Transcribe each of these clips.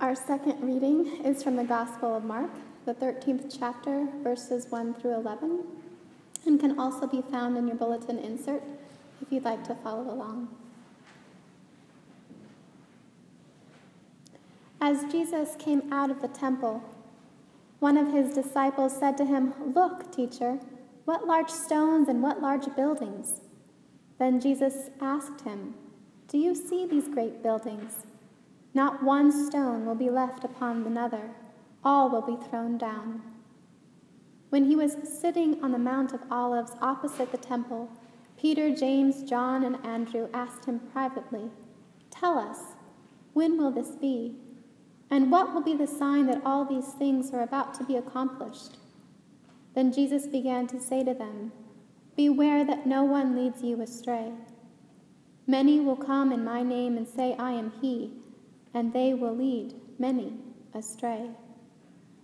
Our second reading is from the Gospel of Mark, the 13th chapter, verses 1 through 11, and can also be found in your bulletin insert if you'd like to follow along. As Jesus came out of the temple, one of his disciples said to him, Look, teacher, what large stones and what large buildings. Then Jesus asked him, Do you see these great buildings? Not one stone will be left upon another, all will be thrown down. When he was sitting on the Mount of Olives opposite the temple, Peter, James, John, and Andrew asked him privately, Tell us, when will this be? And what will be the sign that all these things are about to be accomplished? Then Jesus began to say to them, Beware that no one leads you astray. Many will come in my name and say, I am he, and they will lead many astray.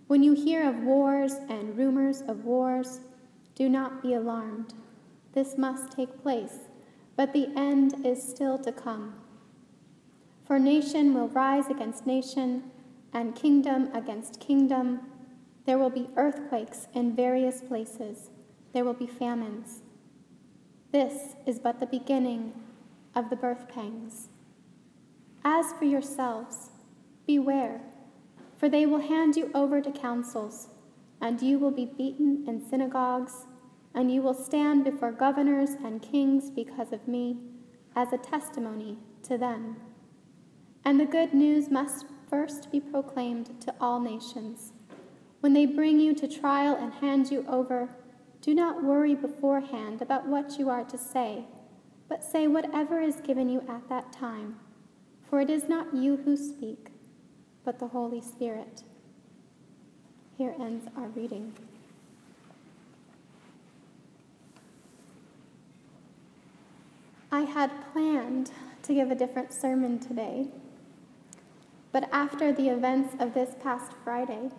When you hear of wars and rumors of wars, do not be alarmed. This must take place, but the end is still to come. For nation will rise against nation, and kingdom against kingdom. There will be earthquakes in various places. There will be famines. This is but the beginning of the birth pangs. As for yourselves, beware, for they will hand you over to councils, and you will be beaten in synagogues, and you will stand before governors and kings because of me, as a testimony to them. And the good news must first be proclaimed to all nations. When they bring you to trial and hand you over, do not worry beforehand about what you are to say, but say whatever is given you at that time for it is not you who speak, but the Holy Spirit. Here ends our reading. I had planned to give a different sermon today, but after the events of this past Friday,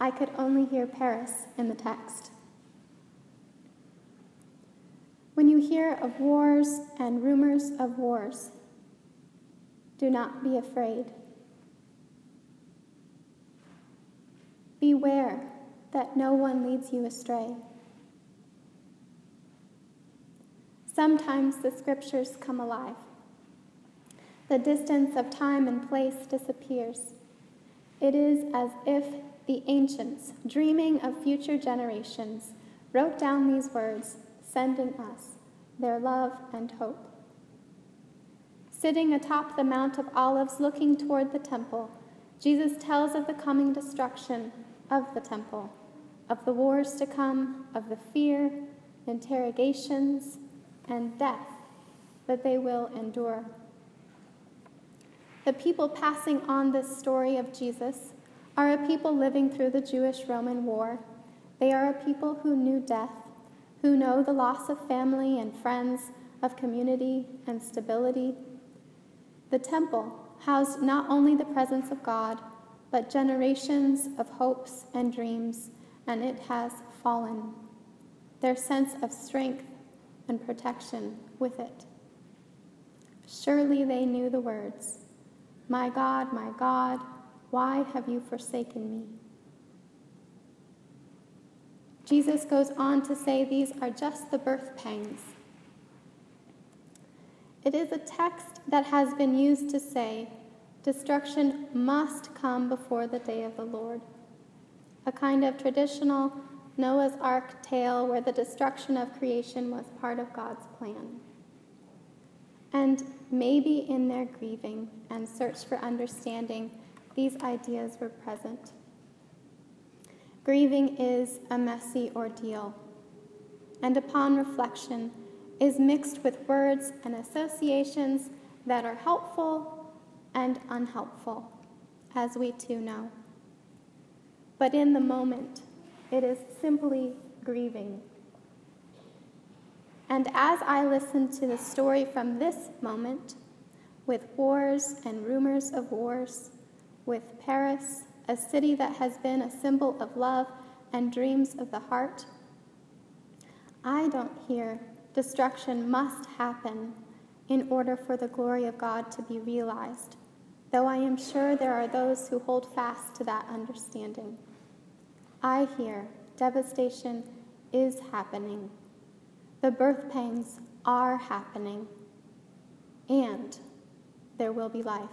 I could only hear Paris in the text. When you hear of wars and rumors of wars, do not be afraid. Beware that no one leads you astray. Sometimes the scriptures come alive. The distance of time and place disappears. It is as if the ancients, dreaming of future generations, wrote down these words, sending us their love and hope. Sitting atop the Mount of Olives looking toward the temple, Jesus tells of the coming destruction of the temple, of the wars to come, of the fear, interrogations, and death that they will endure. The people passing on this story of Jesus are a people living through the Jewish Roman War. They are a people who knew death, who know the loss of family and friends, of community and stability the temple housed not only the presence of God, but generations of hopes and dreams, and it has fallen. Their sense of strength and protection with it. Surely they knew the words My God, my God, why have you forsaken me? Jesus goes on to say these are just the birth pangs it is a text that has been used to say, destruction must come before the day of the Lord. A kind of traditional Noah's Ark tale where the destruction of creation was part of God's plan. And maybe in their grieving and search for understanding, these ideas were present. Grieving is a messy ordeal, and upon reflection, is mixed with words and associations that are helpful and unhelpful, as we too know. But in the moment, it is simply grieving. And as I listen to the story from this moment, with wars and rumors of wars, with Paris, a city that has been a symbol of love and dreams of the heart, I don't hear Destruction must happen in order for the glory of God to be realized. though I am sure there are those who hold fast to that understanding. I hear devastation is happening. The birth pangs are happening. And there will be life.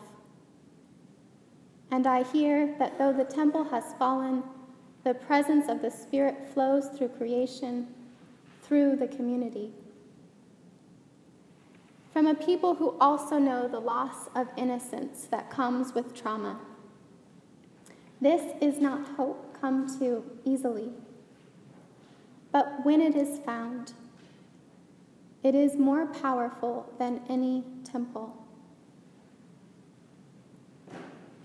And I hear that though the temple has fallen, the presence of the Spirit flows through creation, through the community. From a people who also know the loss of innocence that comes with trauma. This is not hope come to easily, but when it is found, it is more powerful than any temple.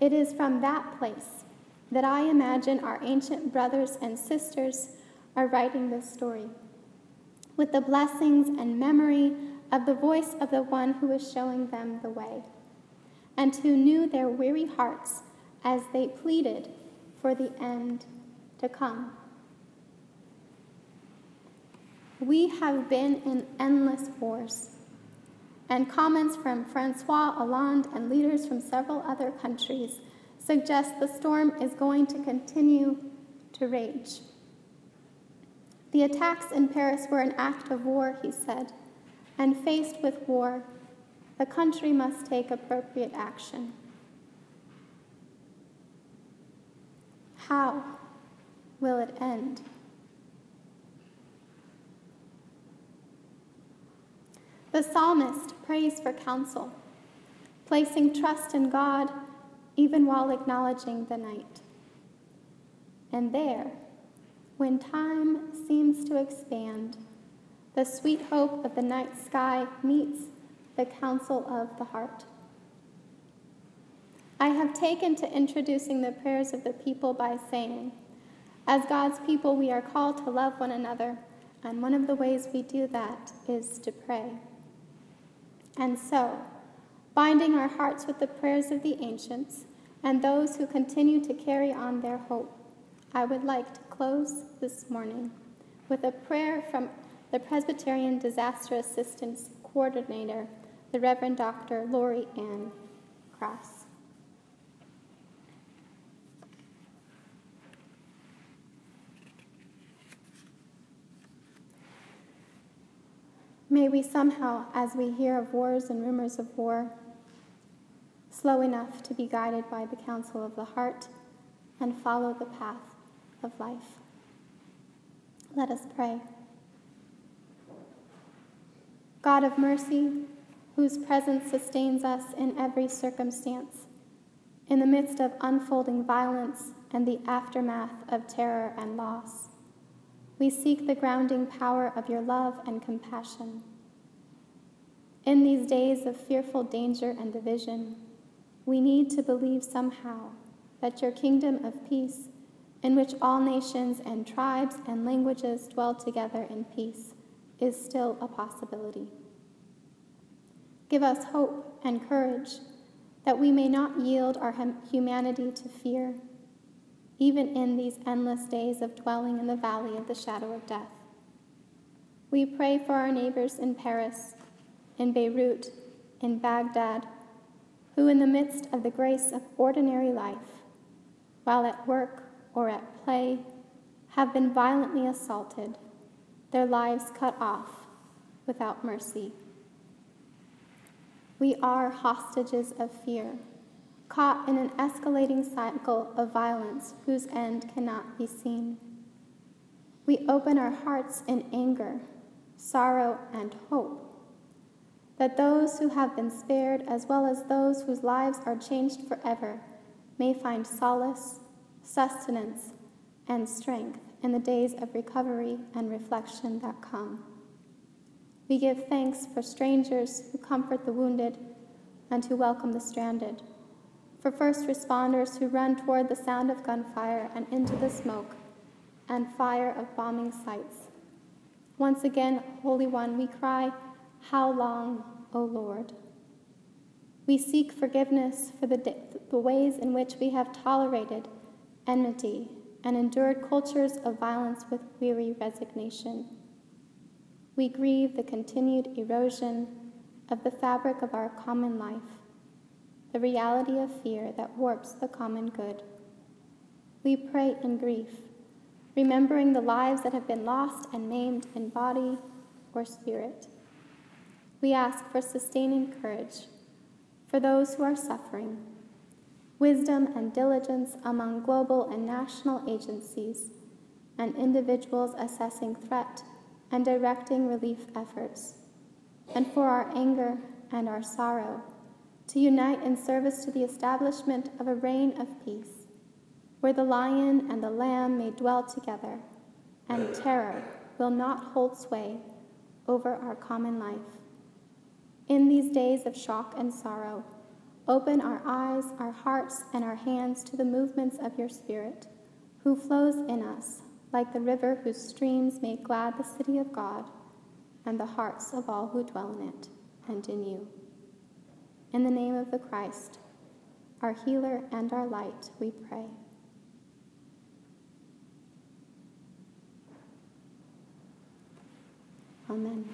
It is from that place that I imagine our ancient brothers and sisters are writing this story, with the blessings and memory of the voice of the one who was showing them the way, and who knew their weary hearts as they pleaded for the end to come. We have been in endless wars and comments from Francois Hollande and leaders from several other countries suggest the storm is going to continue to rage. The attacks in Paris were an act of war, he said, and faced with war, the country must take appropriate action. How will it end? The psalmist prays for counsel, placing trust in God even while acknowledging the night. And there, when time seems to expand, the sweet hope of the night sky meets the counsel of the heart. I have taken to introducing the prayers of the people by saying, As God's people, we are called to love one another, and one of the ways we do that is to pray. And so, binding our hearts with the prayers of the ancients and those who continue to carry on their hope, I would like to close this morning with a prayer from the Presbyterian Disaster Assistance Coordinator, the Reverend Dr. Lori Ann Kraus. May we somehow, as we hear of wars and rumors of war, slow enough to be guided by the counsel of the heart and follow the path of life. Let us pray. God of mercy, whose presence sustains us in every circumstance, in the midst of unfolding violence and the aftermath of terror and loss. We seek the grounding power of your love and compassion. In these days of fearful danger and division, we need to believe somehow that your kingdom of peace, in which all nations and tribes and languages dwell together in peace, is still a possibility. Give us hope and courage that we may not yield our humanity to fear even in these endless days of dwelling in the valley of the shadow of death. We pray for our neighbors in Paris, in Beirut, in Baghdad, who, in the midst of the grace of ordinary life, while at work or at play, have been violently assaulted, their lives cut off without mercy. We are hostages of fear caught in an escalating cycle of violence whose end cannot be seen. We open our hearts in anger, sorrow, and hope that those who have been spared, as well as those whose lives are changed forever, may find solace, sustenance, and strength in the days of recovery and reflection that come. We give thanks for strangers who comfort the wounded and who welcome the stranded for first responders who run toward the sound of gunfire and into the smoke and fire of bombing sites. Once again, Holy One, we cry, How long, O Lord? We seek forgiveness for the, the ways in which we have tolerated enmity and endured cultures of violence with weary resignation. We grieve the continued erosion of the fabric of our common life the reality of fear that warps the common good. We pray in grief, remembering the lives that have been lost and maimed in body or spirit. We ask for sustaining courage for those who are suffering, wisdom and diligence among global and national agencies, and individuals assessing threat and directing relief efforts, and for our anger and our sorrow to unite in service to the establishment of a reign of peace, where the lion and the lamb may dwell together, and terror will not hold sway over our common life. In these days of shock and sorrow, open our eyes, our hearts, and our hands to the movements of your Spirit, who flows in us like the river whose streams make glad the city of God and the hearts of all who dwell in it and in you. In the name of the Christ, our healer and our light, we pray. Amen.